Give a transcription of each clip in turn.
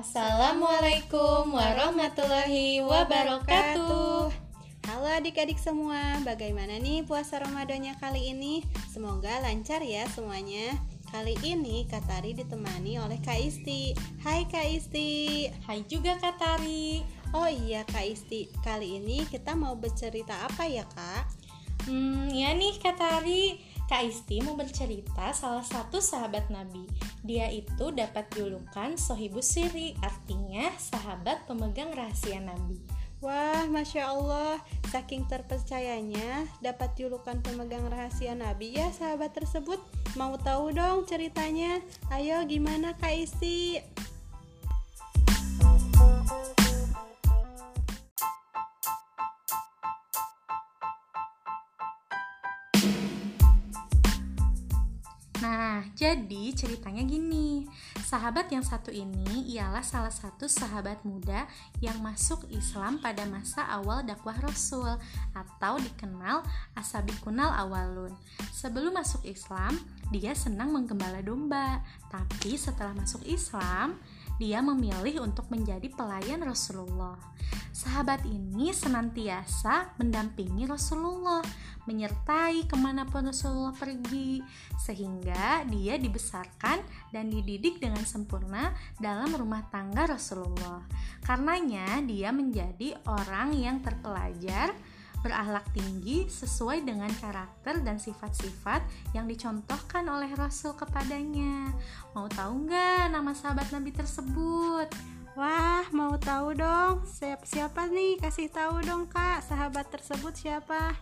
Assalamualaikum warahmatullahi wabarakatuh. Halo adik-adik semua, bagaimana nih puasa Ramadannya kali ini? Semoga lancar ya semuanya. Kali ini Katari ditemani oleh Kak Isti. Hai Kak Isti. Hai juga Kak Tari. Oh iya Kak Isti, kali ini kita mau bercerita apa ya Kak? Hmm, ya nih Kak Tari. Kak Isti mau bercerita salah satu sahabat Nabi. Dia itu dapat julukan Sohibus Siri, artinya sahabat pemegang rahasia Nabi. Wah, Masya Allah, saking terpercayanya dapat julukan pemegang rahasia Nabi ya sahabat tersebut. Mau tahu dong ceritanya? Ayo gimana Kak Isti? Jadi ceritanya gini. Sahabat yang satu ini ialah salah satu sahabat muda yang masuk Islam pada masa awal dakwah Rasul atau dikenal Asabikunal Awalun. Sebelum masuk Islam, dia senang menggembala domba. Tapi setelah masuk Islam, dia memilih untuk menjadi pelayan Rasulullah. Sahabat ini senantiasa mendampingi Rasulullah, menyertai ke mana pun Rasulullah pergi, sehingga dia dibesarkan dan dididik dengan sempurna dalam rumah tangga Rasulullah. Karenanya, dia menjadi orang yang terpelajar, berakhlak tinggi sesuai dengan karakter dan sifat-sifat yang dicontohkan oleh Rasul kepadanya. Mau tahu nggak nama sahabat Nabi tersebut? Wah, mau tahu dong. Siapa, siapa nih? Kasih tahu dong, Kak. Sahabat tersebut siapa?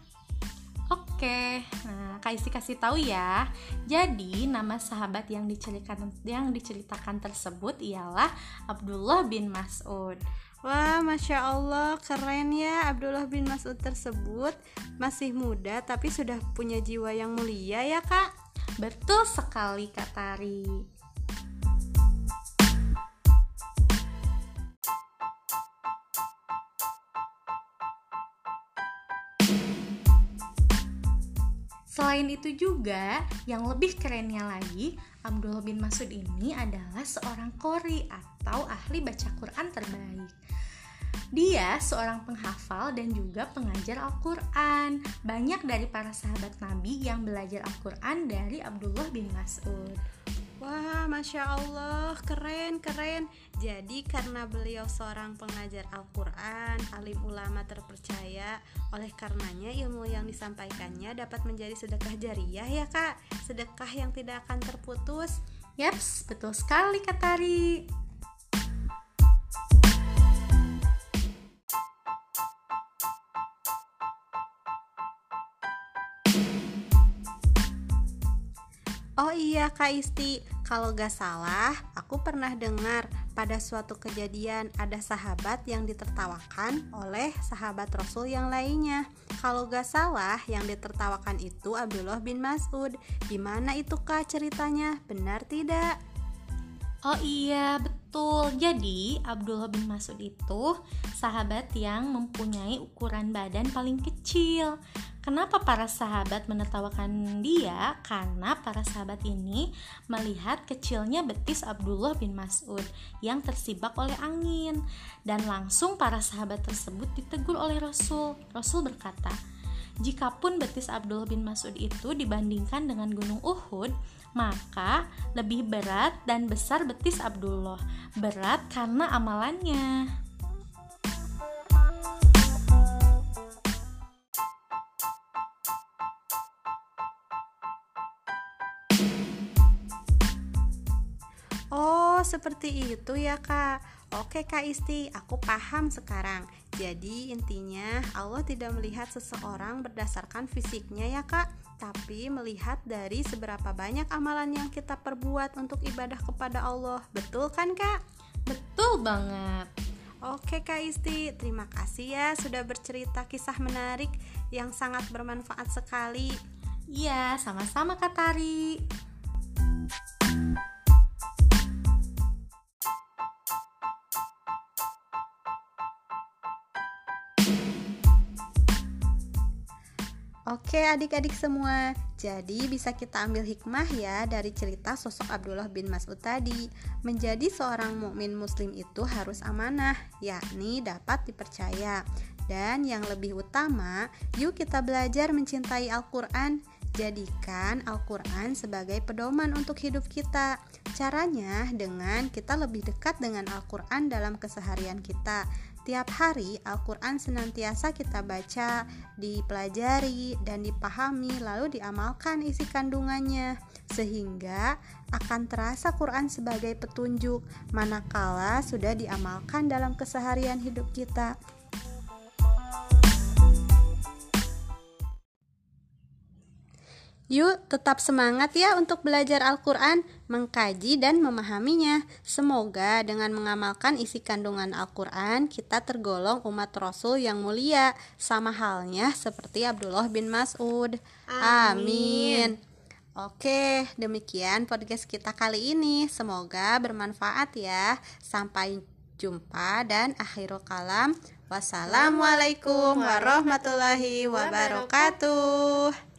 Oke, nah Kak Isti kasih tahu ya. Jadi nama sahabat yang diceritakan yang diceritakan tersebut ialah Abdullah bin Mas'ud. Wah, masya Allah, keren ya Abdullah bin Mas'ud tersebut. Masih muda tapi sudah punya jiwa yang mulia ya kak. Betul sekali Kak Tari. Selain itu juga, yang lebih kerennya lagi, Abdullah bin Mas'ud ini adalah seorang kori atau ahli baca Quran terbaik. Dia seorang penghafal dan juga pengajar Al-Quran. Banyak dari para sahabat Nabi yang belajar Al-Quran dari Abdullah bin Mas'ud. Wah, masya Allah, keren, keren. Jadi, karena beliau seorang pengajar Al-Quran, alim ulama terpercaya, oleh karenanya ilmu yang disampaikannya dapat menjadi sedekah jariah, ya, Kak. Sedekah yang tidak akan terputus. Yaps, betul sekali, Kak iya Kak Isti, kalau gak salah aku pernah dengar pada suatu kejadian ada sahabat yang ditertawakan oleh sahabat Rasul yang lainnya. Kalau gak salah yang ditertawakan itu Abdullah bin Mas'ud. Gimana itu Kak ceritanya? Benar tidak? Oh iya, betul. Jadi, Abdullah bin Mas'ud itu sahabat yang mempunyai ukuran badan paling kecil. Kenapa para sahabat menertawakan dia? Karena para sahabat ini melihat kecilnya betis Abdullah bin Mas'ud yang tersibak oleh angin dan langsung para sahabat tersebut ditegur oleh Rasul. Rasul berkata, "Jikapun betis Abdullah bin Mas'ud itu dibandingkan dengan gunung Uhud, maka lebih berat dan besar betis Abdullah. Berat karena amalannya." Oh, seperti itu ya, Kak. Oke, Kak Isti, aku paham sekarang. Jadi, intinya Allah tidak melihat seseorang berdasarkan fisiknya ya, Kak, tapi melihat dari seberapa banyak amalan yang kita perbuat untuk ibadah kepada Allah. Betul kan, Kak? Betul banget. Oke Kak Isti, terima kasih ya sudah bercerita kisah menarik yang sangat bermanfaat sekali. Iya, sama-sama Kak Tari. Oke adik-adik semua, jadi bisa kita ambil hikmah ya dari cerita sosok Abdullah bin Mas'ud tadi. Menjadi seorang mukmin muslim itu harus amanah, yakni dapat dipercaya. Dan yang lebih utama, yuk kita belajar mencintai Al-Qur'an. Jadikan Al-Quran sebagai pedoman untuk hidup kita. Caranya dengan kita lebih dekat dengan Al-Quran dalam keseharian kita. Tiap hari Al-Quran senantiasa kita baca, dipelajari, dan dipahami, lalu diamalkan isi kandungannya, sehingga akan terasa Quran sebagai petunjuk manakala sudah diamalkan dalam keseharian hidup kita. Yuk, tetap semangat ya untuk belajar Al-Quran, mengkaji, dan memahaminya. Semoga dengan mengamalkan isi kandungan Al-Quran, kita tergolong umat Rasul yang mulia, sama halnya seperti Abdullah bin Mas'ud. Amin. Amin. Oke, demikian podcast kita kali ini. Semoga bermanfaat ya. Sampai jumpa dan akhirul kalam. Wassalamualaikum warahmatullahi wabarakatuh.